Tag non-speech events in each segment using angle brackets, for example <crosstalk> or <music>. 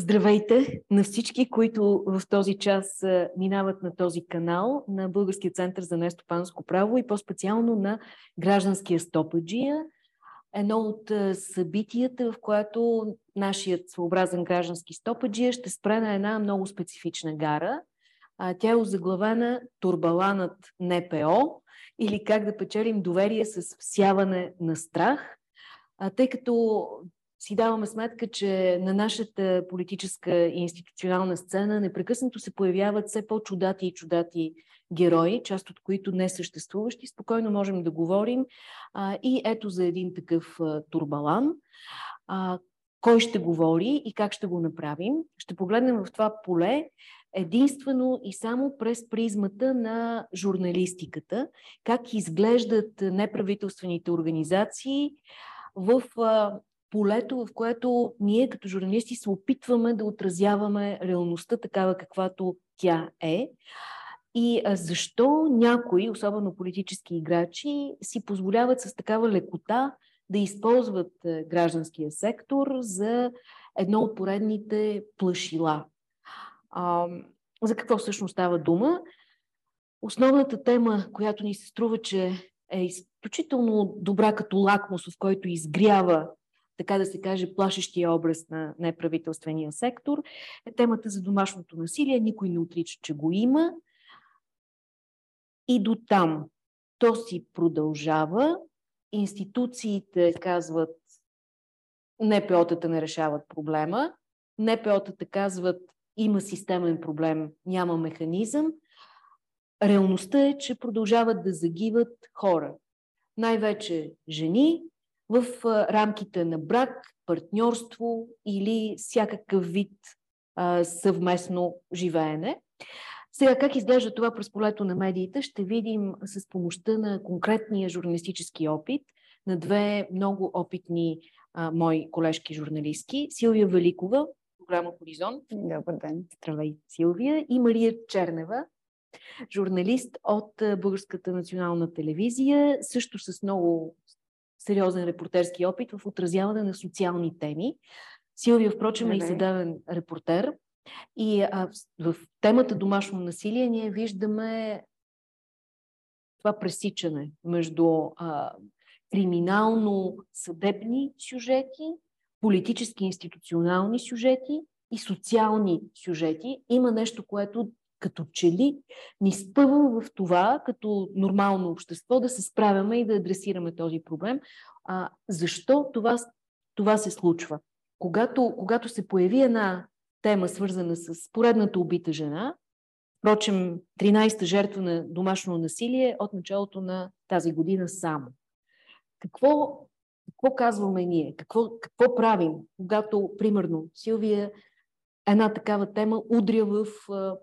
Здравейте на всички, които в този час минават на този канал на Българския център за нестопанско право и по-специално на гражданския стопаджия. Едно от събитията, в което нашият своеобразен граждански стопаджия ще спре на една много специфична гара. Тя е озаглавена Турбаланът НПО или как да печелим доверие с всяване на страх. Тъй като си даваме сметка, че на нашата политическа и институционална сцена непрекъснато се появяват все по-чудати и чудати герои, част от които не съществуващи. Спокойно можем да говорим. А, и ето за един такъв а, турбалан. А, кой ще говори и как ще го направим? Ще погледнем в това поле единствено и само през призмата на журналистиката, как изглеждат неправителствените организации в полето, в което ние като журналисти се опитваме да отразяваме реалността такава каквато тя е. И защо някои, особено политически играчи, си позволяват с такава лекота да използват гражданския сектор за едно от поредните плашила. За какво всъщност става дума? Основната тема, която ни се струва, че е изключително добра като лакмус, в който изгрява така да се каже, плашещия образ на неправителствения сектор, е темата за домашното насилие. Никой не отрича, че го има. И до там то си продължава. Институциите казват, НПО-тата не решават проблема. НПО-тата казват, има системен проблем, няма механизъм. Реалността е, че продължават да загиват хора. Най-вече жени, в рамките на брак, партньорство или всякакъв вид а, съвместно живеене. Сега, как изглежда това през полето на медиите, ще видим с помощта на конкретния журналистически опит на две много опитни а, мои колежки журналистки. Силвия Великова, програма Хоризонт. Добър ден. Здравей, Силвия. И Мария Чернева, журналист от Българската национална телевизия, също с много сериозен репортерски опит в отразяване на социални теми. Силвия, впрочем, е и съдебен репортер. И а, в темата домашно насилие ние виждаме това пресичане между а, криминално-съдебни сюжети, политически институционални сюжети и социални сюжети. Има нещо, което като че ли ни спъва в това, като нормално общество, да се справяме и да адресираме този проблем. А, защо това, това се случва? Когато, когато се появи една тема, свързана с поредната убита жена, впрочем, 13-та жертва на домашно насилие от началото на тази година само. Какво, какво казваме ние? Какво, какво правим, когато, примерно, Силвия една такава тема удря в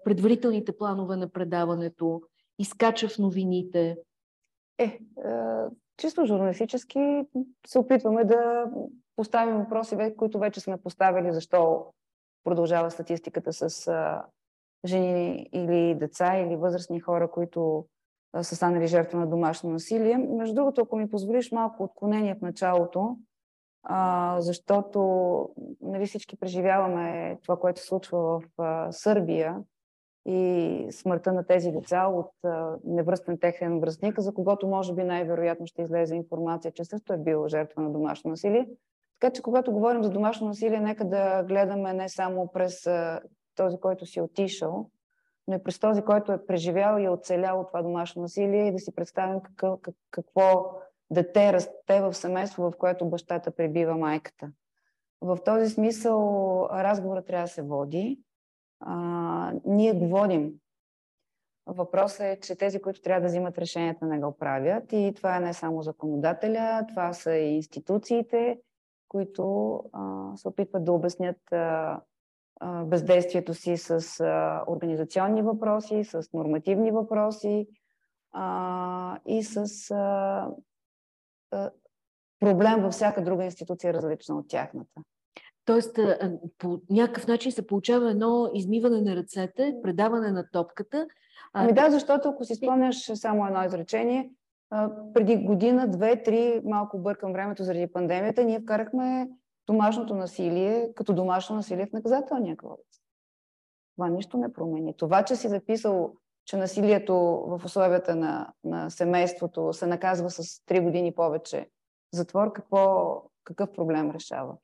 предварителните планове на предаването, изкача в новините? Е, е чисто журналистически се опитваме да поставим въпроси, които вече сме поставили, защо продължава статистиката с жени или деца или възрастни хора, които са станали жертва на домашно насилие. Между другото, ако ми позволиш малко отклонение в началото, а, защото нали, всички преживяваме това, което случва в а, Сърбия и смъртта на тези деца от а, невръстен техен връзник, за когото може би най-вероятно ще излезе информация, че също е бил жертва на домашно насилие. Така че, когато говорим за домашно насилие, нека да гледаме не само през а, този, който си отишъл, но и през този, който е преживял и е оцелял от това домашно насилие и да си представим какво, какво дете расте в семейство, в което бащата пребива майката. В този смисъл разговорът трябва да се води. А, ние го водим. Въпросът е, че тези, които трябва да взимат решенията, не го правят. И това е не само законодателя, това са и институциите, които а, се опитват да обяснят а, а, бездействието си с а, организационни въпроси, с нормативни въпроси а, и с а, проблем във всяка друга институция, различна от тяхната. Тоест, по някакъв начин се получава едно измиване на ръцете, предаване на топката. Ами да, защото ако си спомняш само едно изречение, преди година, две, три, малко бъркам времето заради пандемията, ние вкарахме домашното насилие като домашно насилие в наказателния кодекс. Това нищо не промени. Това, че си записал, че насилието в условията на, на семейството се наказва с 3 години повече затвор, какво, какъв проблем решава?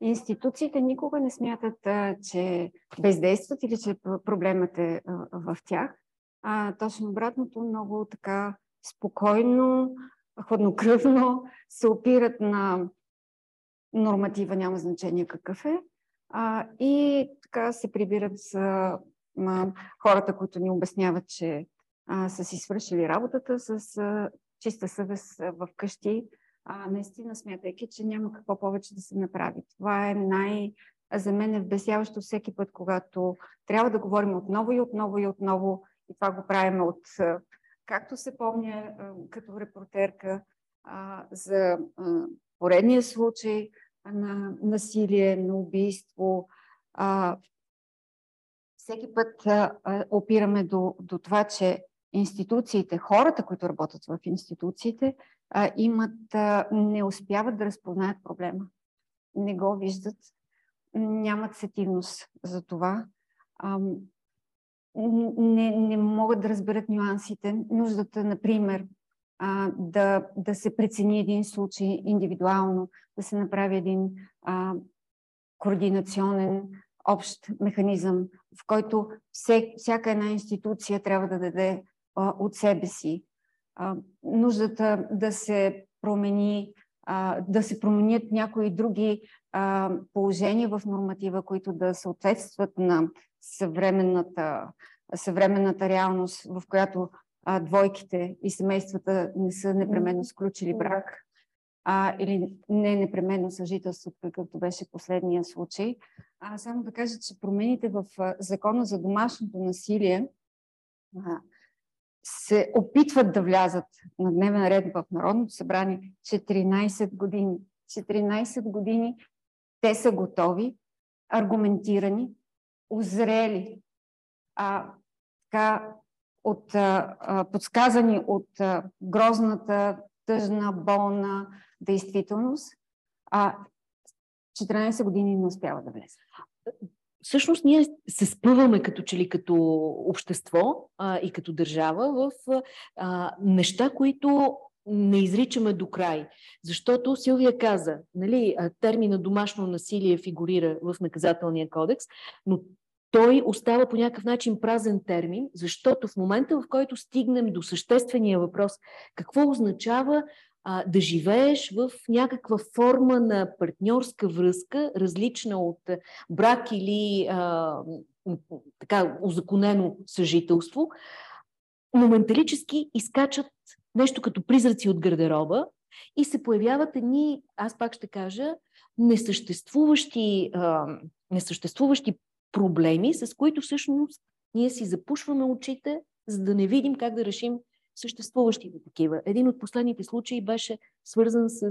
Институциите никога не смятат, че бездействат или че проблемът е в тях. А, точно обратното, много така спокойно, хладнокръвно се опират на норматива, няма значение какъв е, а, и така се прибират с а, хората, които ни обясняват, че са си свършили работата с чиста съвест в къщи, наистина смятайки, че няма какво повече да се направи. Това е най- за мен е вбесяващо всеки път, когато трябва да говорим отново и отново и отново, и това го правим от, както се помня като репортерка, за поредния случай на насилие, на убийство. Всеки път опираме до, до това, че институциите, хората, които работят в институциите, имат, не успяват да разпознаят проблема. Не го виждат, нямат сетивност за това. Не, не могат да разберат нюансите. Нуждата, например, да, да се прецени един случай индивидуално, да се направи един а, координационен общ механизъм, в който всяка една институция трябва да даде от себе си. Нуждата да се промени, да се променят някои други положения в норматива, които да съответстват на съвременната, съвременната реалност, в която двойките и семействата не са непременно сключили брак а, или не непременно съжителство, какъвто беше последния случай. А, само да кажа, че промените в закона за домашното насилие а, се опитват да влязат на дневен ред в Народното събрание 14 години. 14 години те са готови, аргументирани, озрели, а, така, от, а, подсказани от а, грозната, тъжна, болна действителност, а 14 години не успява да влезе. Всъщност ние се спъваме като че ли като общество а, и като държава в а, неща, които не изричаме до край. Защото Силвия каза, нали, термина домашно насилие фигурира в наказателния кодекс, но той остава по някакъв начин празен термин, защото в момента, в който стигнем до съществения въпрос, какво означава а, да живееш в някаква форма на партньорска връзка, различна от брак или а, така узаконено съжителство, моменталически изкачат нещо като призраци от гардероба и се появяват едни, аз пак ще кажа, несъществуващи, а, несъществуващи проблеми, с които всъщност ние си запушваме очите, за да не видим как да решим съществуващите такива. Един от последните случаи беше свързан с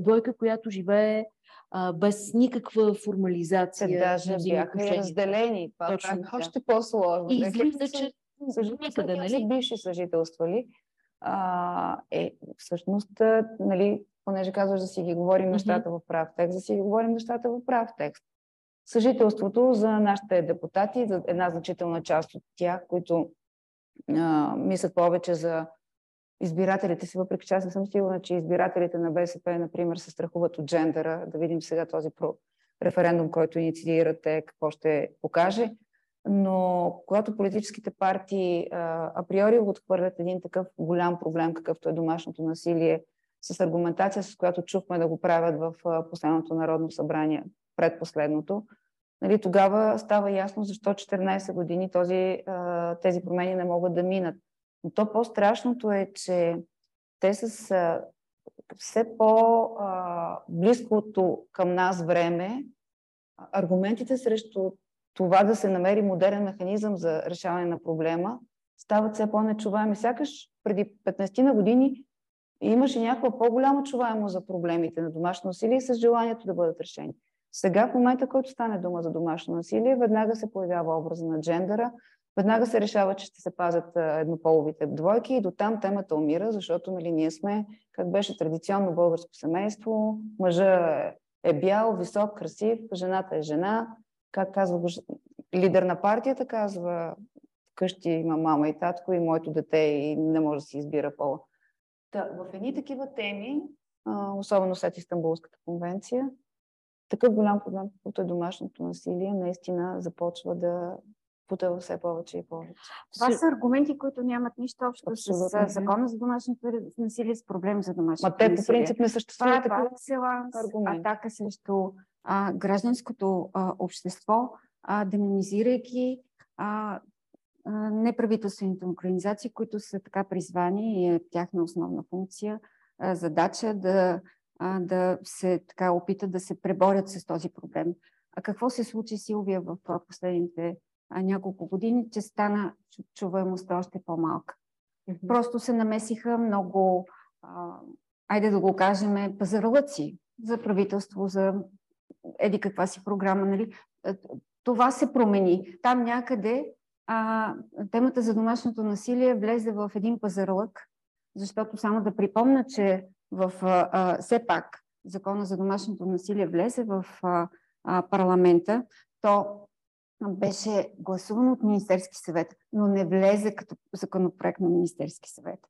двойка, която живее а, без никаква формализация. Те даже бяха и разделени. Това Точно още по-сложно. И излиза, че никъде, нали? бивши съжителствали. А, е, всъщност, нали, понеже казваш да си ги говорим нещата в прав текст, да си ги говорим нещата в прав текст. Съжителството за нашите депутати, за една значителна част от тях, които а, мислят повече за избирателите си, въпреки че аз не съм сигурна, че избирателите на БСП, например, се страхуват от джендера. Да видим сега този референдум, който инициирате, какво ще покаже. Но когато политическите партии а, априори отхвърлят един такъв голям проблем, какъвто е домашното насилие, с аргументация, с която чухме да го правят в последното Народно събрание, предпоследното, нали, тогава става ясно защо 14 години този, тези промени не могат да минат. Но то по-страшното е, че те с все по-близкото към нас време, аргументите срещу това да се намери модерен механизъм за решаване на проблема стават все по-нечуваеми. Сякаш преди 15 на години имаше някаква по-голяма чуваемост за проблемите на домашно насилие и с желанието да бъдат решени. Сега, в момента, който стане дума за домашно насилие, веднага се появява образа на джендъра, веднага се решава, че ще се пазят еднополовите двойки и до там темата умира, защото нали, ние сме, как беше традиционно българско семейство, мъжа е бял, висок, красив, жената е жена, как казва лидер на партията казва, къщи има мама и татко и моето дете и не може да си избира пола. Та, в едни такива теми, особено след Истанбулската конвенция, такъв голям проблем, каквото е домашното насилие, наистина започва да потъва все повече и повече. Това са аргументи, които нямат нищо общо Абсолютно. с закона за домашното насилие, с проблем за домашното насилие. Ма те по принцип не съществуват Това е екселанс, атака срещу а, гражданското а, общество, а, демонизирайки а, а, неправителствените организации, които са така призвани и е тяхна основна функция, а, задача да, а, да се така опитат да се преборят с този проблем. А какво се случи, Силвия, в последните няколко години, че стана чуваемостта още по-малка. Mm-hmm. Просто се намесиха много, а, айде да го кажем, пазарлъци за правителство, за еди каква си програма. Нали? Това се промени. Там някъде а, темата за домашното насилие влезе в един пазарлък, защото само да припомня, че в а, а, все пак закона за домашното насилие влезе в а, а, парламента, то беше гласуван от Министерски съвет, но не влезе като законопроект на Министерски съвет,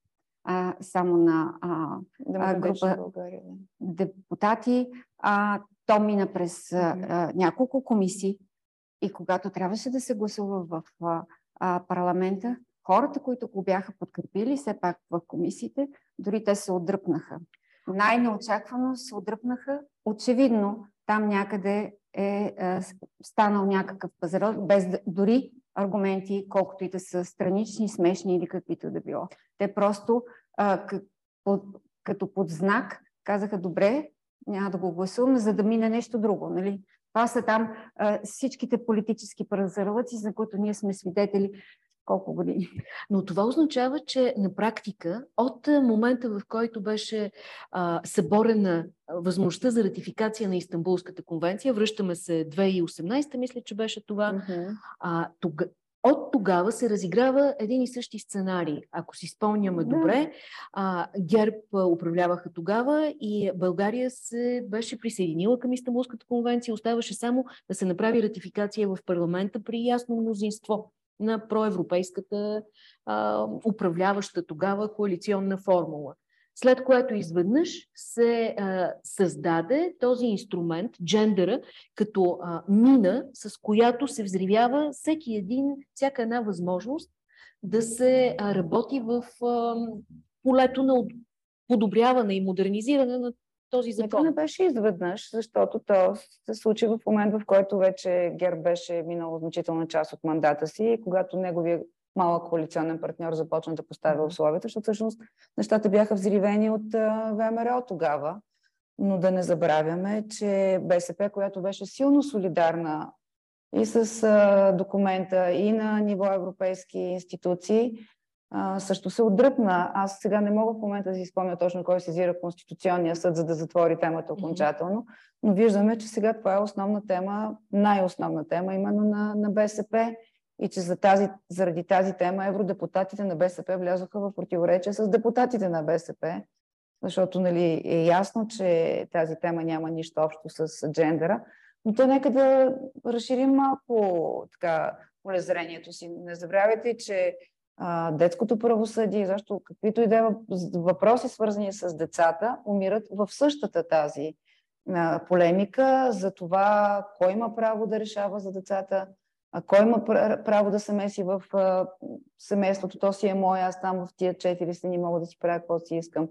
а само на а, а, група България, депутати. А, то мина през а, няколко комисии и когато трябваше да се гласува в а, парламента, хората, които го бяха подкрепили, все пак в комисиите, дори те се отдръпнаха. Най-неочаквано се отдръпнаха. Очевидно, там някъде е, е станал някакъв пазар, без дори аргументи, колкото и да са странични, смешни или каквито да било. Те просто а, под, като под знак казаха, добре, няма да го гласуваме, за да мине нещо друго. Нали? Това са там всичките политически празарлъци, за които ние сме свидетели колко години. <laughs> Но това означава, че на практика от момента, в който беше а, съборена възможността за ратификация на Истанбулската конвенция, връщаме се 2018, мисля, че беше това, uh-huh. а, тога, от тогава се разиграва един и същи сценарий. Ако си спомняме да. добре, а, ГЕРБ управляваха тогава и България се беше присъединила към Истанбулската конвенция. Оставаше само да се направи ратификация в парламента при ясно мнозинство на проевропейската а, управляваща тогава коалиционна формула. След което изведнъж се а, създаде този инструмент, джендера, като а, мина, с която се взривява всеки един, всяка една възможност да се а, работи в а, полето на подобряване и модернизиране на този закон. Не беше изведнъж, защото то се случи в момент, в който вече ВМРО беше минало значителна част от мандата си и когато неговия малък коалиционен партньор започна да поставя условията, защото всъщност нещата бяха взривени от ВМРО тогава. Но да не забравяме, че БСП, която беше силно солидарна и с документа, и на ниво европейски институции, а, също се отдръпна. Аз сега не мога в момента да си спомня точно кой сезира Конституционния съд, за да затвори темата окончателно, но виждаме, че сега това е основна тема, най-основна тема именно на, на БСП и че за тази, заради тази тема евродепутатите на БСП влязоха в противоречие с депутатите на БСП, защото нали, е ясно, че тази тема няма нищо общо с джендера. Но то нека да разширим малко така полезрението си. Не забравяйте, че детското правосъдие, защо каквито и да е въпроси свързани с децата, умират в същата тази полемика за това кой има право да решава за децата, кой има право да се меси в семейството, то си е мое, аз там в тия четири стени мога да си правя какво си искам.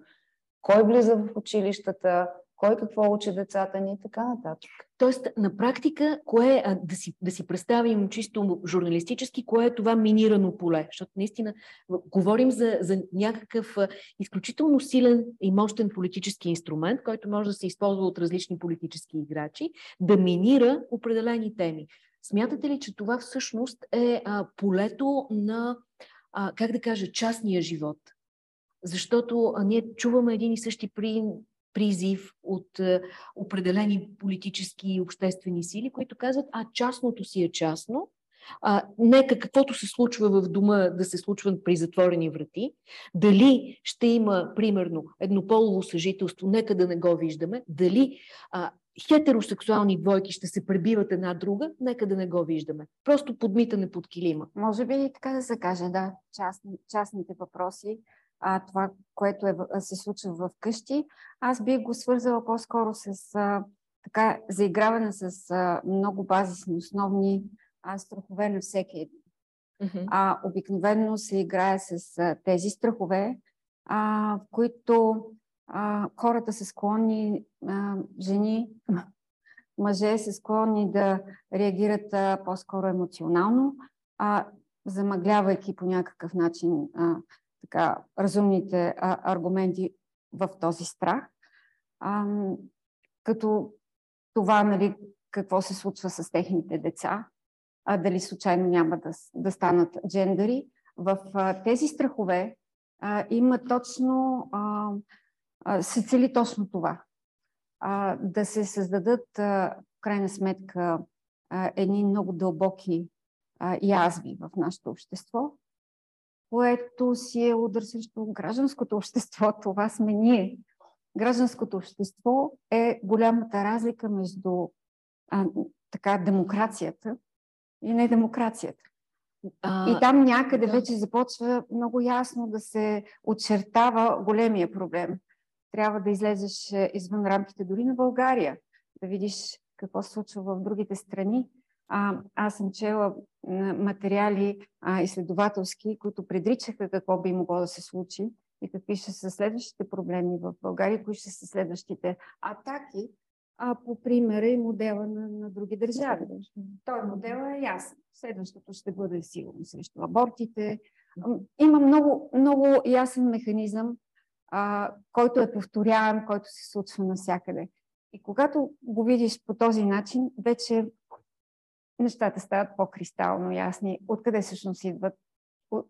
Кой влиза в училищата, кой какво учи децата ни и така нататък. Тоест, на практика, кое, а, да, си, да си представим чисто журналистически, кое е това минирано поле? Защото наистина говорим за, за някакъв изключително силен и мощен политически инструмент, който може да се използва от различни политически играчи, да минира определени теми. Смятате ли, че това всъщност е а, полето на, а, как да кажа, частния живот? Защото а, ние чуваме един и същи при, призив от а, определени политически и обществени сили, които казват, а частното си е частно, а, нека каквото се случва в дома да се случва при затворени врати. Дали ще има, примерно, еднополово съжителство, нека да не го виждаме. Дали а, хетеросексуални двойки ще се пребиват една друга, нека да не го виждаме. Просто подмитане под килима. Може би и така да се каже, да, частни, частните въпроси, а, това, което е, се случва в къщи, аз бих го свързала по-скоро с а, така заиграване с а, много базисни, основни а, страхове на всеки един. Mm-hmm. А, обикновено се играе с а, тези страхове, а, в които а, хората са склонни, а, жени, мъже са склонни да реагират а, по-скоро емоционално, а, замъглявайки по някакъв начин а, така, разумните а, аргументи в този страх. А, като това, нали, какво се случва с техните деца, а дали случайно няма да, да станат джендери. В а, тези страхове а, има точно, а, а, се цели точно това. А, да се създадат, а, в крайна сметка, а, едни много дълбоки а, язви в нашето общество, което си е удар срещу гражданското общество. Това сме ние. Гражданското общество е голямата разлика между а, така, демокрацията и не демокрацията. А, и там някъде да. вече започва много ясно да се очертава големия проблем. Трябва да излезеш е, извън рамките дори на България, да видиш какво се случва в другите страни. А, аз съм чела материали а, изследователски, които предричаха какво би могло да се случи и какви ще са следващите проблеми в България, кои ще са следващите атаки, а по примера и модела на, на други държави. Той модел е ясен. Следващото ще бъде сигурно срещу абортите. Има много, много ясен механизъм, а, който е повторяем, който се случва навсякъде. И когато го видиш по този начин, вече нещата стават по-кристално ясни. Откъде всъщност идват,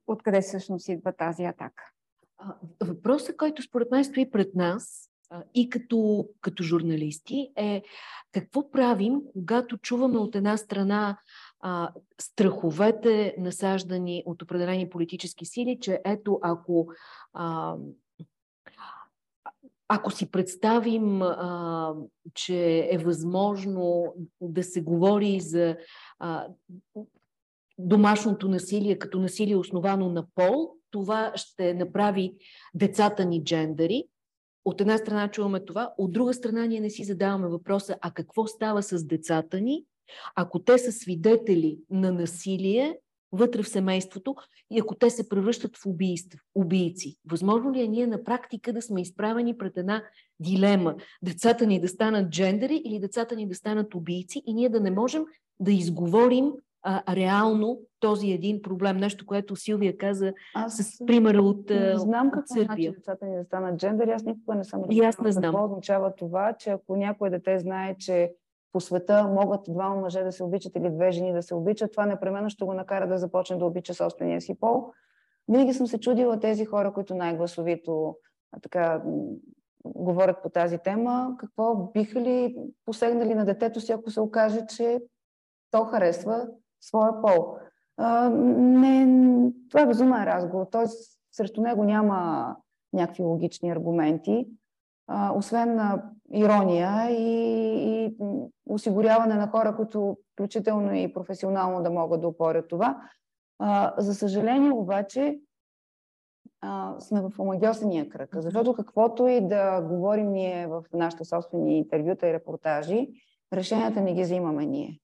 откъде всъщност идва тази атака? Въпросът, който според мен стои пред нас и като, като журналисти е какво правим, когато чуваме от една страна а, страховете, насаждани от определени политически сили, че ето ако а, ако си представим, а, че е възможно да се говори за а, домашното насилие като насилие основано на пол, това ще направи децата ни джендери. От една страна чуваме това, от друга страна ние не си задаваме въпроса, а какво става с децата ни, ако те са свидетели на насилие вътре в семейството и ако те се превръщат в убийств, убийци. Възможно ли е ние на практика да сме изправени пред една дилема? Децата ни да станат джендери или децата ни да станат убийци и ние да не можем да изговорим а, реално този един проблем. Нещо, което Силвия каза аз с примера от Не знам какво значи децата ни да станат джендери. Аз никога не съм И аз не знам. Какво означава това, че ако някое дете знае, че по света могат двама мъже да се обичат или две жени да се обичат, това непременно ще го накара да започне да обича собствения си пол. Винаги съм се чудила тези хора, които най-гласовито така, говорят по тази тема, какво биха ли посегнали на детето си, ако се окаже, че то харесва своя пол. А, не, това е безумен разговор, т.е. срещу него няма някакви логични аргументи, освен ирония и, и осигуряване на хора, които включително и професионално да могат да опорят това. За съжаление обаче сме в омагиосения кръг, защото каквото и да говорим ние в нашите собствени интервюта и репортажи, решенията не ги взимаме ние.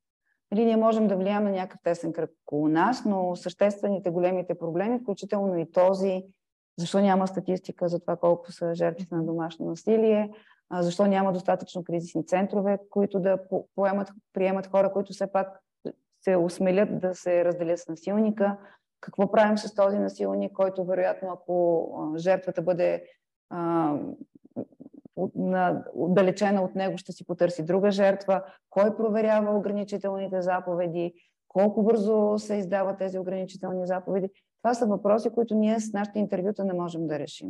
Или ние можем да влияем на някакъв тесен кръг около нас, но съществените, големите проблеми, включително и този, защо няма статистика за това колко са жертвите на домашно насилие, защо няма достатъчно кризисни центрове, които да поемат, приемат хора, които все пак се осмелят да се разделят с насилника, какво правим с този насилник, който вероятно, ако жертвата бъде отдалечена от него, ще си потърси друга жертва, кой проверява ограничителните заповеди, колко бързо се издават тези ограничителни заповеди. Това са въпроси, които ние с нашите интервюта не можем да решим.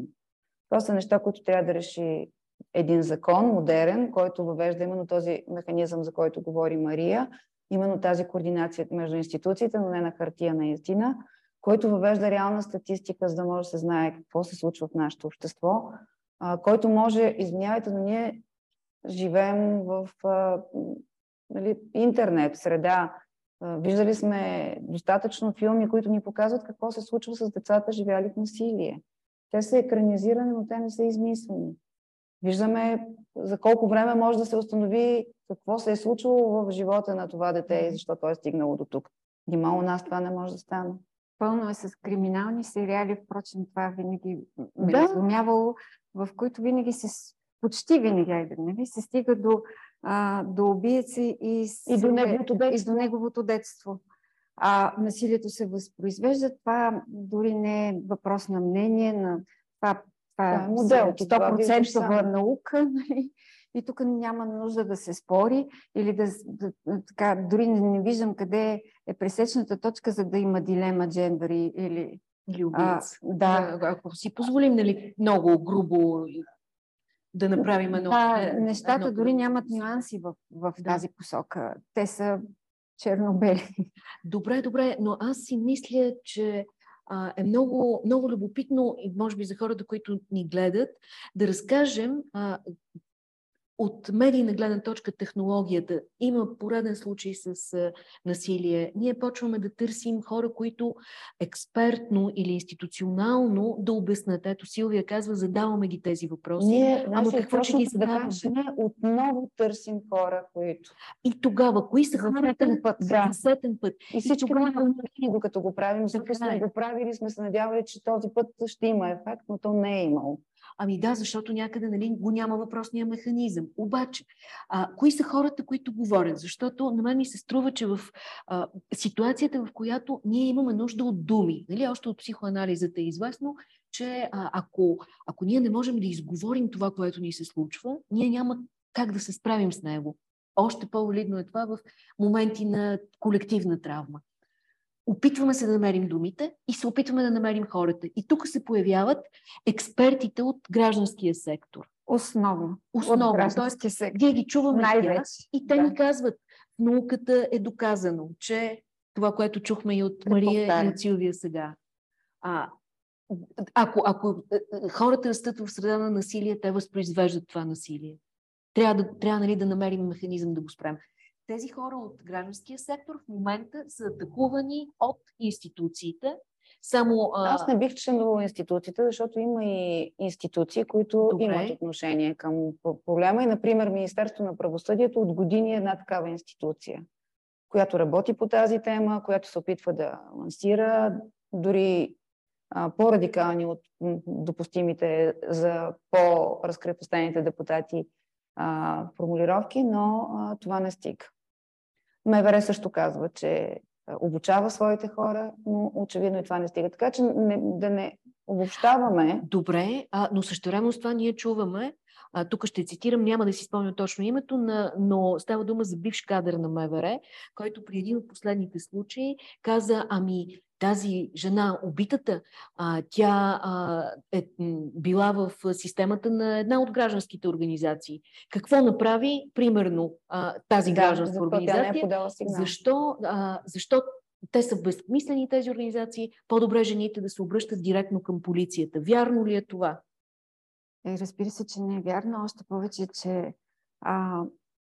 Това са неща, които трябва да реши един закон, модерен, който въвежда именно този механизъм, за който говори Мария, именно тази координация между институциите, но не на хартия на истина, който въвежда реална статистика, за да може да се знае какво се случва в нашето общество, който може, извинявайте, но ние живеем в нали, интернет среда. Виждали сме достатъчно филми, които ни показват какво се случва с децата, живяли в насилие. Те са екранизирани, но те не са измислени. Виждаме за колко време може да се установи какво се е случило в живота на това дете и защо то е стигнало до тук. Нима у нас това не може да стане. Пълно е с криминални сериали, впрочем това винаги ме да. разумявало, в които винаги се, почти винаги, айде, нали, се стига до, а, до убиеци и, и, до неговото детство. и до неговото детство. А насилието се възпроизвежда, това дори не е въпрос на мнение, на това, това, това е модел, 100% наука. <laughs> Нали? и тук няма нужда да се спори или да, да така, дори не, не виждам къде е пресечната точка, за да има дилема джендъри или... Или убийц. Да. Ако си позволим, нали, много грубо да направим едно... Да, нещата едно... дори нямат нюанси в, в да. тази посока. Те са черно-бели. Добре, добре, но аз си мисля, че а, е много, много любопитно, и може би за хората, които ни гледат, да разкажем а, от медийна гледна точка технологията има пореден случай с насилие, ние почваме да търсим хора, които експертно или институционално да обяснат. Ето Силвия казва, задаваме ги тези въпроси. Ние, Ама какво ще ги задаваме? Да отново търсим хора, които... И тогава, кои са хората? път, да. сетен път. И, и всички тогава... докато го правим, защото сме е. го правили, сме се надявали, че този път ще има ефект, но то не е имало. Ами да, защото някъде нали, го няма въпросния механизъм. Обаче, а, кои са хората, които говорят? Защото на мен ми се струва, че в а, ситуацията, в която ние имаме нужда от думи, нали, още от психоанализата е известно, че а, ако, ако ние не можем да изговорим това, което ни се случва, ние няма как да се справим с него. Още по-валидно е това в моменти на колективна травма. Опитваме се да намерим думите и се опитваме да намерим хората. И тук се появяват експертите от гражданския сектор. Основно. Основно. Тоест, сектор. Ние ги чуваме Най-вече. и те да. ни казват, науката е доказано, че това, което чухме и от Мария и от Силвия сега. А, ако, ако е, е, хората растат в среда на насилие, те възпроизвеждат това насилие. Трябва, да, трябва нали, да намерим механизъм да го спрем тези хора от гражданския сектор в момента са атакувани от институциите. Само, а... Аз не бих членувала институциите, защото има и институции, които Добре. имат отношение към проблема. И, например, Министерство на правосъдието от години е една такава институция, която работи по тази тема, която се опитва да лансира дори по-радикални от допустимите за по-разкрепостените депутати а, формулировки, но а, това не стига. МВР също казва, че обучава своите хора, но очевидно и това не стига. Така че не, да не обобщаваме. Добре, а, но също време с това ние чуваме, а, тук ще цитирам, няма да си спомня точно името, на, но става дума за бивш кадър на МВР, който при един от последните случаи каза, ами тази жена, убитата, а, тя а, е била в системата на една от гражданските организации. Какво направи, примерно, а, тази да, гражданска защо организация? Е защо, а, защо те са безсмислени тези организации, по-добре жените да се обръщат директно към полицията. Вярно ли е това? Е, разбира се, че не е вярно. Още повече, че а,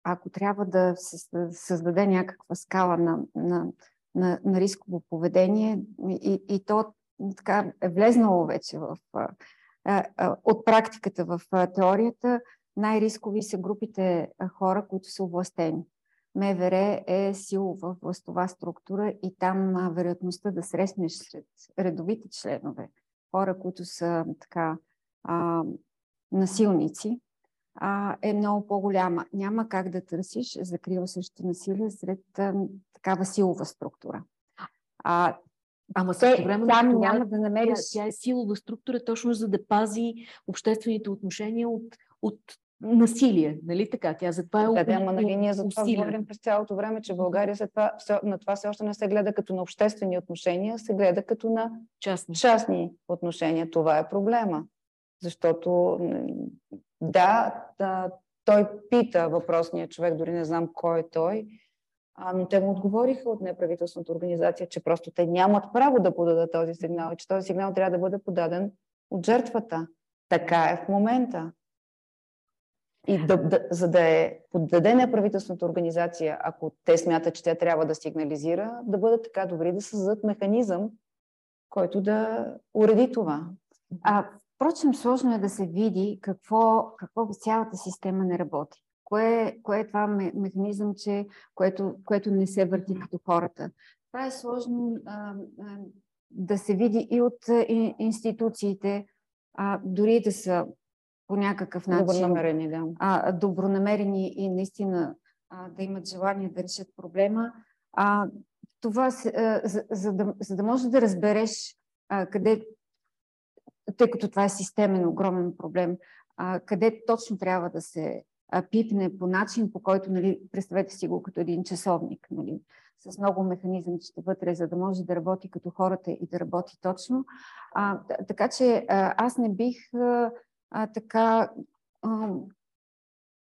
ако трябва да се създаде някаква скала на, на на, на рисково поведение и, и то така е влезнало вече в, а, а, от практиката в а, теорията. Най-рискови са групите хора, които са овластени. МВР е силова властова структура и там вероятността да срещнеш сред редовите членове, хора, които са така а, насилници, а, е много по-голяма. Няма как да търсиш закрила срещу насилие сред а, такава силова структура. А, Ама също време там това, няма да намериш... Тя, тя е силова структура точно за да пази обществените отношения от, от насилие, нали така? Тя затова е Да, да, ама нали ние за това говорим през цялото време, че България след това, на това все още не се гледа като на обществени отношения, се гледа като на частни, частни отношения. Това е проблема. Защото да, да, той пита въпросния човек, дори не знам кой е той, а, но те му отговориха от неправителствената организация, че просто те нямат право да подадат този сигнал и че този сигнал трябва да бъде подаден от жертвата. Така е в момента. И да, да, за да е поддадена правителствената организация, ако те смятат, че тя трябва да сигнализира, да бъдат така добри да създадат механизъм, който да уреди това. А, впрочем, сложно е да се види какво, какво цялата система не работи. Кое, кое е това механизъм, че, което, което не се върти като хората. Това е сложно а, а, да се види и от и, институциите, а, дори да са по някакъв начин добронамерени, да. а, добронамерени и наистина а, да имат желание да решат проблема. А, това, а, за, за, да, за да можеш да разбереш а, къде, тъй като това е системен, огромен проблем, а, къде точно трябва да се а, пипне по начин, по който, нали, представете си го като един часовник, нали, с много механизъм, че вътре, за да може да работи като хората и да работи точно. А, така че а, аз не бих а, така а,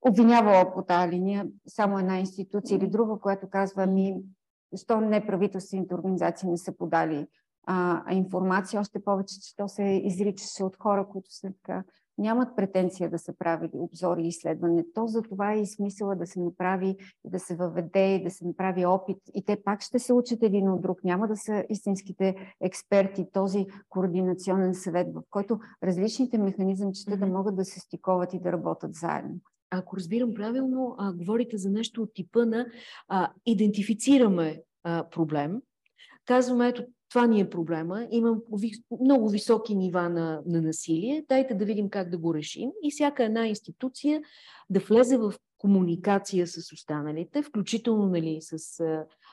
обвинявала по тази линия само една институция или друга, която казва ми, защо неправителствените организации не са подали а, информация, още повече, че то се изричаше от хора, които са така нямат претенция да са правили обзори и изследване. То за това е и смисъла да се направи, да се въведе, и да се направи опит. И те пак ще се учат един от друг. Няма да са истинските експерти, този координационен съвет, в който различните механизъмчета mm-hmm. да могат да се стиковат и да работят заедно. Ако разбирам правилно, а, говорите за нещо от типа на а, идентифицираме а, проблем, казваме, ето това ни е проблема. Имам много високи нива на, на насилие. Дайте да видим как да го решим. И всяка една институция да влезе в комуникация с останалите, включително нали, с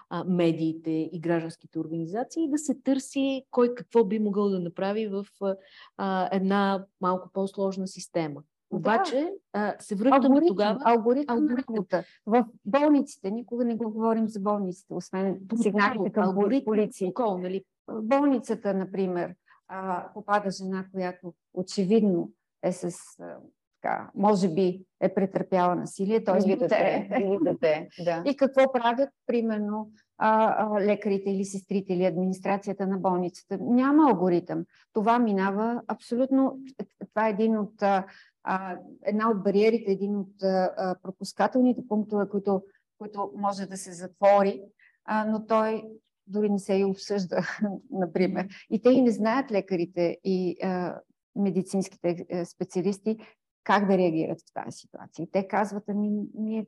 а, медиите и гражданските организации, да се търси кой какво би могъл да направи в а, една малко по-сложна система. Обаче да. се връщаме алгоритъм, тогава... Алгоритъм, алгоритъм. В болниците, никога не го говорим за болниците, освен сигналите към алгоритъм, полиция. Кол, нали? Болницата, например, попада жена, която очевидно е с така, може би е претърпяла насилие, т.е. дете. Или дете да. И какво правят, примерно, а, а, лекарите или сестрите или администрацията на болницата? Няма алгоритъм. Това минава абсолютно. Това е един от а, а, една от бариерите, един от а, пропускателните пунктове, които, които може да се затвори, а, но той дори не се и обсъжда, <laughs> например. И те и не знаят лекарите и а, медицинските е, специалисти как да реагират в тази ситуация. И те казват, ами ние,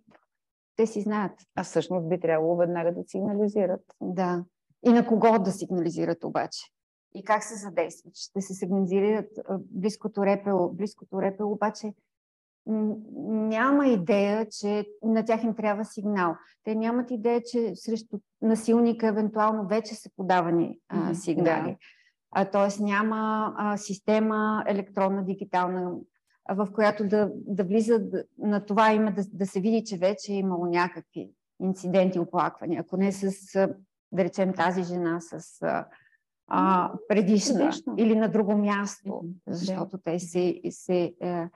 те си знаят. А всъщност би трябвало веднага да сигнализират. Да. И на кого да сигнализират обаче? И как се задействат. Ще се сигнализират близкото репело. Близкото репело обаче няма идея, че на тях им трябва сигнал. Те нямат идея, че срещу насилника евентуално вече са подавани а, сигнали. Да. А, тоест няма а, система електронна, дигитална, а, в която да, да влизат на това има да, да се види, че вече е имало някакви инциденти, оплаквания. Ако не с, да речем, тази жена с а, предишна Предишно. или на друго място, защото те се, се е,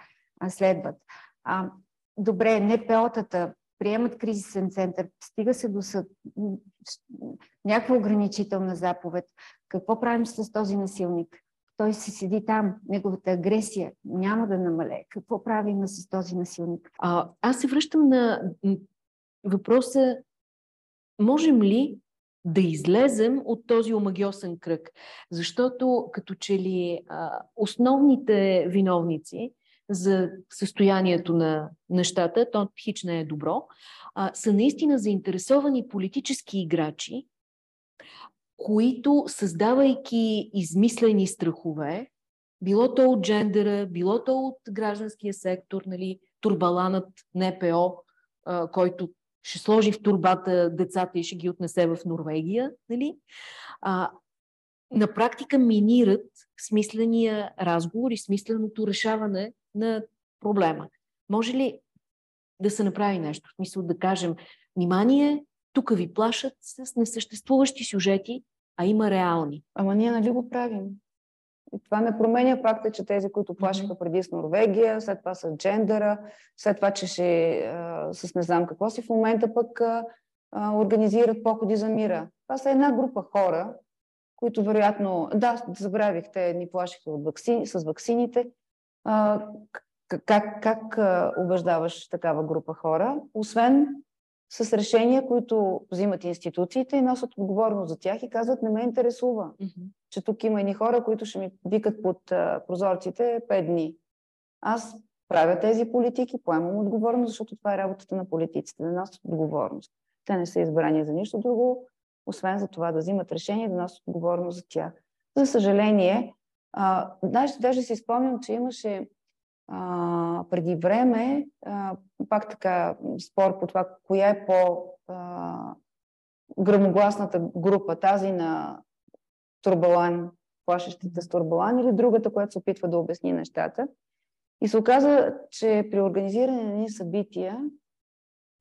следват. А, добре, НПО-тата приемат кризисен център, стига се до съд, някаква ограничителна заповед. Какво правим с този насилник? Той се седи там, неговата агресия няма да намале. Какво правим с този насилник? А, аз се връщам на въпроса, можем ли да излезем от този омагиосен кръг. Защото като че ли а, основните виновници за състоянието на нещата, то хич не е добро, а, са наистина заинтересовани политически играчи, които създавайки измислени страхове, било то от джендера, било то от гражданския сектор, нали, турбаланът НПО, който ще сложи в турбата децата и ще ги отнесе в Норвегия, нали? А, на практика минират смисления разговор и смисленото решаване на проблема. Може ли да се направи нещо? В смисъл да кажем, внимание, тук ви плашат с несъществуващи сюжети, а има реални. Ама ние нали го правим? И това не променя факта, че тези, които плашиха преди с Норвегия, след това с джендера, след това, че ще а, с не знам какво си в момента пък а, организират походи за мира. Това са една група хора, които вероятно, да, забравих, те ни плашиха от вакцини, с вакцините. А, как, как убеждаваш такава група хора, освен с решения, които взимат институциите и носят отговорност за тях и казват, не ме интересува, mm-hmm. Че тук има едни хора, които ще ми викат под прозорците пет дни. Аз правя тези политики, поемам отговорност, защото това е работата на политиците, да носят отговорност. Те не са избрани за нищо друго, освен за това да взимат решение да носят отговорност за тях. За съжаление, а, даже, даже си спомням, че имаше а, преди време, а, пак така, спор по това, коя е по а, грамогласната група, тази на Турбалан, плашещите с Турбалан или другата, която се опитва да обясни нещата. И се оказа, че при организиране на събития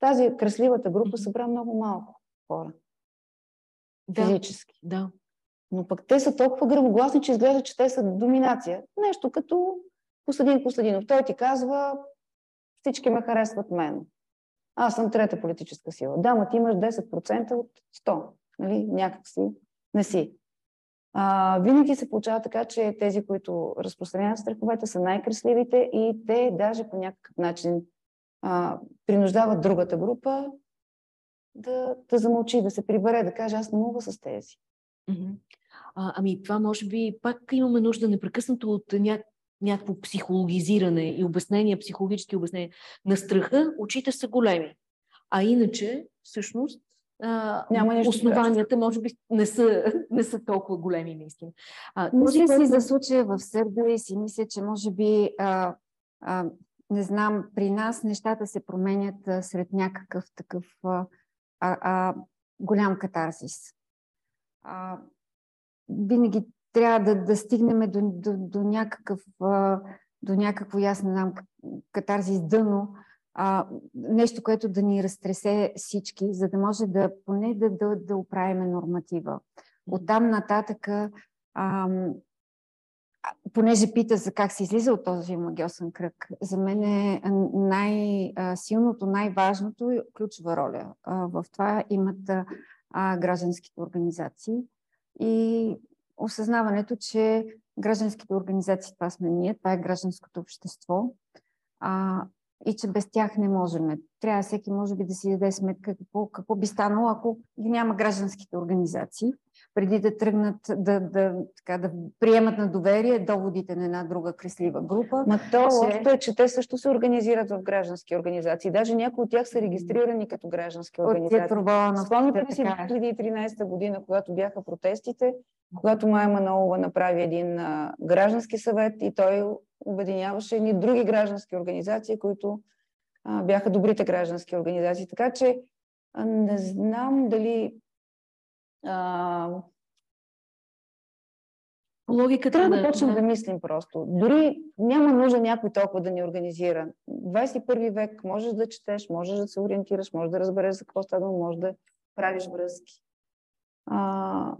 тази красливата група събра много малко хора. Да, физически. Да. Но пък те са толкова грамогласни, че изглежда, че те са доминация. Нещо като Костадин Костадинов. Той ти казва, всички ме харесват мен. Аз съм трета политическа сила. Да, ма ти имаш 10% от 100. Нали? Някак си не си. А, винаги се получава така, че тези, които разпространяват страховете, са най-кресливите и те даже по някакъв начин а, принуждават другата група да, да замълчи, да се прибере, да каже аз не мога с тези. А, ами това може би пак имаме нужда непрекъснато от ня... някакво психологизиране и обяснение, психологически обяснения. На страха очите са големи. А иначе, всъщност, а, Няма нещо основанията страшно. може би не са, <laughs> не са толкова големи наистина. А, мисля си за случая в Сърбия и си мисля, че може би а, а, не знам, при нас нещата се променят а, сред някакъв такъв а, а, голям катарзис. А, винаги трябва да, да стигнем до, до, до, някакъв, а, до някакво, не знам, катарзис дъно, а, нещо, което да ни разтресе всички, за да може да поне да, да, да оправиме норматива. Оттам нататък, а, понеже пита за как се излиза от този магиосен кръг, за мен е най-силното, най-важното и ключова роля. В това имат гражданските организации и осъзнаването, че гражданските организации това сме ние, това е гражданското общество и че без тях не можем. Трябва всеки, може би, да си даде сметка какво, какво би станало, ако ги няма гражданските организации, преди да тръгнат да, да, така, да приемат на доверие доводите на една друга креслива група. Ма то че... е, че те също се организират в граждански организации. Даже някои от тях са регистрирани като граждански организации. Спомняте си 2013 година, когато бяха протестите, когато Майя Манолова направи един а, граждански съвет и той обединяваше едни други граждански организации, които а, бяха добрите граждански организации. Така че а, не знам дали а, Логиката Трябва да почнем да мислим просто. Дори няма нужда някой толкова да ни организира. 21 век можеш да четеш, можеш да се ориентираш, можеш да разбереш за какво става, можеш да правиш връзки. А,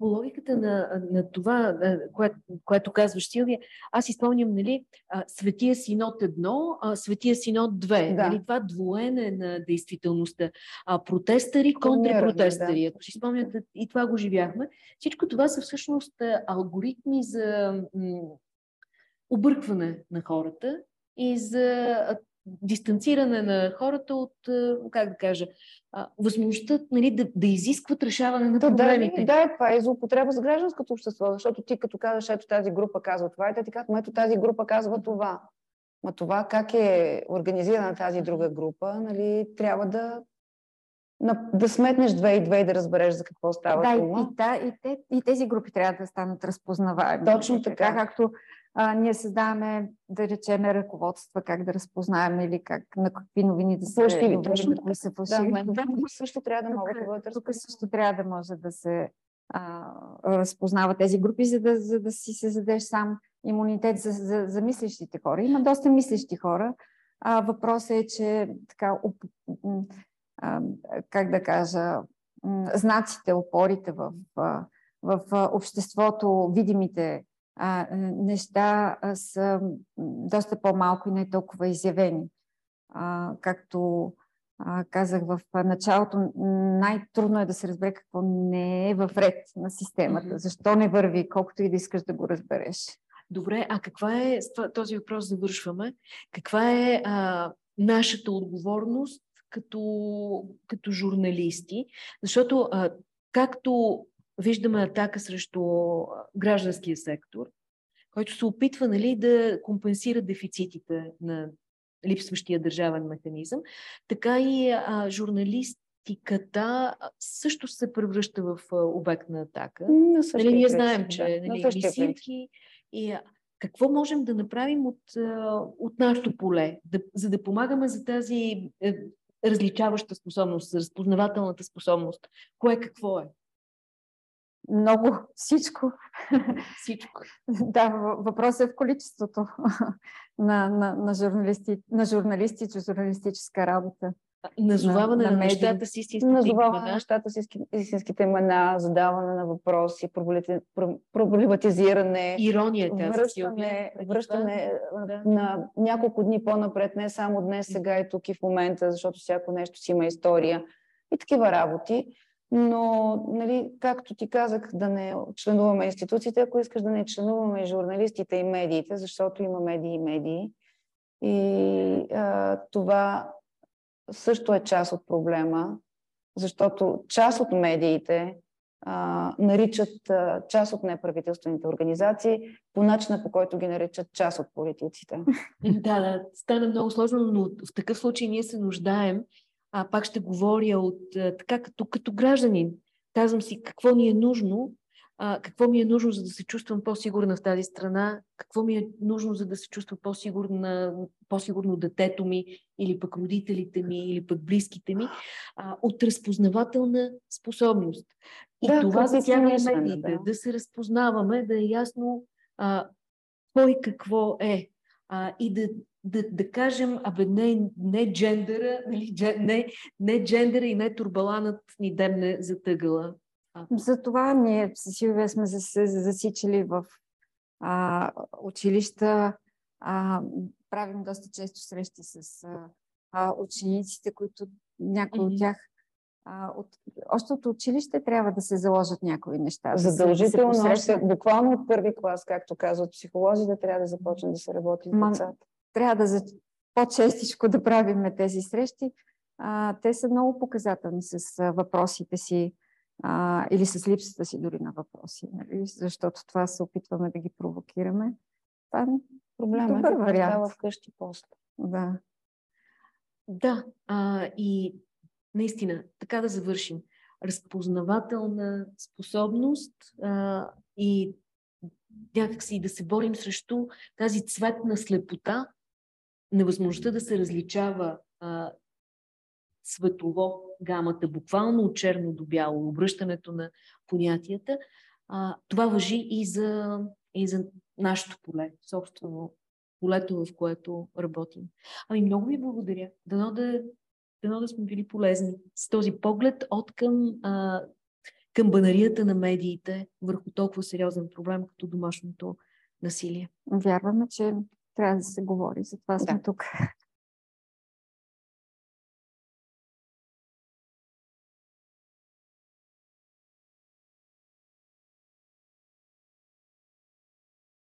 по логиката на, на това, което, което казваш, Силвия, аз изпълням, нали, Светия Синод едно, Светия Синод две. Да. Нали, това двоене на действителността. А, протестъри, контрпротестъри. Да. Ако си спомняте, и това го живяхме. Всичко това са всъщност алгоритми за м- объркване на хората и за дистанциране на хората от, как да кажа, възможността нали, да, да изискват решаване на проблемите. Да, да, това е злоупотреба за гражданското общество, защото ти като казваш, ето тази група казва това, и те ти казват, ето тази група казва това. Ма това как е организирана тази друга група, нали, трябва да да сметнеш две и две и да разбереш за какво става да, това. И, да, и, те, и тези групи трябва да станат разпознаваеми. Точно така. така както а, ние създаваме, да речем, ръководства, как да разпознаем или как, на какви новини да се фалшиви, точно кои са фалшиви. Да, да, също трябва да могат да бъдат Тук също трябва да може да се а, разпознава тези групи, за да, за да си се задеш сам имунитет за, за, за мислещите хора. Има доста мислещи хора. А, въпросът е, че така, а, как да кажа, знаците, опорите в, в, в обществото, видимите а, неща а, са доста по-малко и не толкова изявени. А, както а, казах в началото, най-трудно е да се разбере какво не е в ред на системата. Защо не върви, колкото и да искаш да го разбереш. Добре, а каква е, този въпрос завършваме, каква е а, нашата отговорност като, като журналисти? Защото а, както виждаме атака срещу гражданския сектор, който се опитва нали, да компенсира дефицитите на липсващия държавен механизъм, така и а, журналистиката също се превръща в обект на атака. На нали, ние знаем, че нали, мисирки и какво можем да направим от, от нашото поле, да, за да помагаме за тази е, различаваща способност, за разпознавателната способност. Кое какво е? Много, всичко. Всичко. <laughs> да, въпросът е в количеството <laughs> на, на, на, журналисти, на журналисти, журналистическа работа. Назоваване на, на, на нещата с истинските Назоваване на нещата с истинските имена, задаване на въпроси, проблематизиране. Ирония, връщане, връщане да. на няколко дни по-напред, не само днес, сега и тук и в момента, защото всяко нещо си има история и такива работи. Но, нали, както ти казах, да не членуваме институциите, ако искаш да не членуваме журналистите и медиите, защото има медии и медии. И а, това също е част от проблема, защото част от медиите а, наричат а, част от неправителствените организации по начина по който ги наричат част от политиците. <laughs> Да, да, стана много сложно, но в такъв случай ние се нуждаем а, пак ще говоря от а, така като, като гражданин. Казвам си какво ми е нужно, а, какво ми е нужно, за да се чувствам по-сигурна в тази страна, какво ми е нужно, за да се чувства по-сигурна, по-сигурно детето ми, или пък родителите ми, или пък близките ми, а, от разпознавателна способност. И да, това затяга медиите, да. да се разпознаваме, да е ясно а, кой какво е. А, и да, да, да кажем, абе не, не джендера, <laughs> нали, не, не джендера и не турбаланът ни демне за тъгъла. Затова ние с Силвия сме се засичали в а, училища, а, правим доста често срещи с а, учениците, които някои mm-hmm. от тях а, от, още от училище трябва да се заложат някои неща. Задължително, да още, буквално от първи клас, както казват психолозите, трябва да започне да се работи с децата трябва да за... по-честичко да правим тези срещи. А, те са много показателни с а, въпросите си а, или с липсата си дори на въпроси, нали? защото това се опитваме да ги провокираме. Това е проблема е да става вкъщи после. Да. Да, а, и наистина, така да завършим. Разпознавателна способност а, и някакси да се борим срещу тази цветна слепота, невъзможността да се различава светово гамата, буквално от черно до бяло, обръщането на понятията, а, това въжи и за, и за нашето поле, собствено полето, в което работим. Ами много ви благодаря. Дано да, дано да сме били полезни с този поглед от към, а, към банарията на медиите върху толкова сериозен проблем, като домашното насилие. Вярваме, че трябва да се говори. Затова сме да. тук.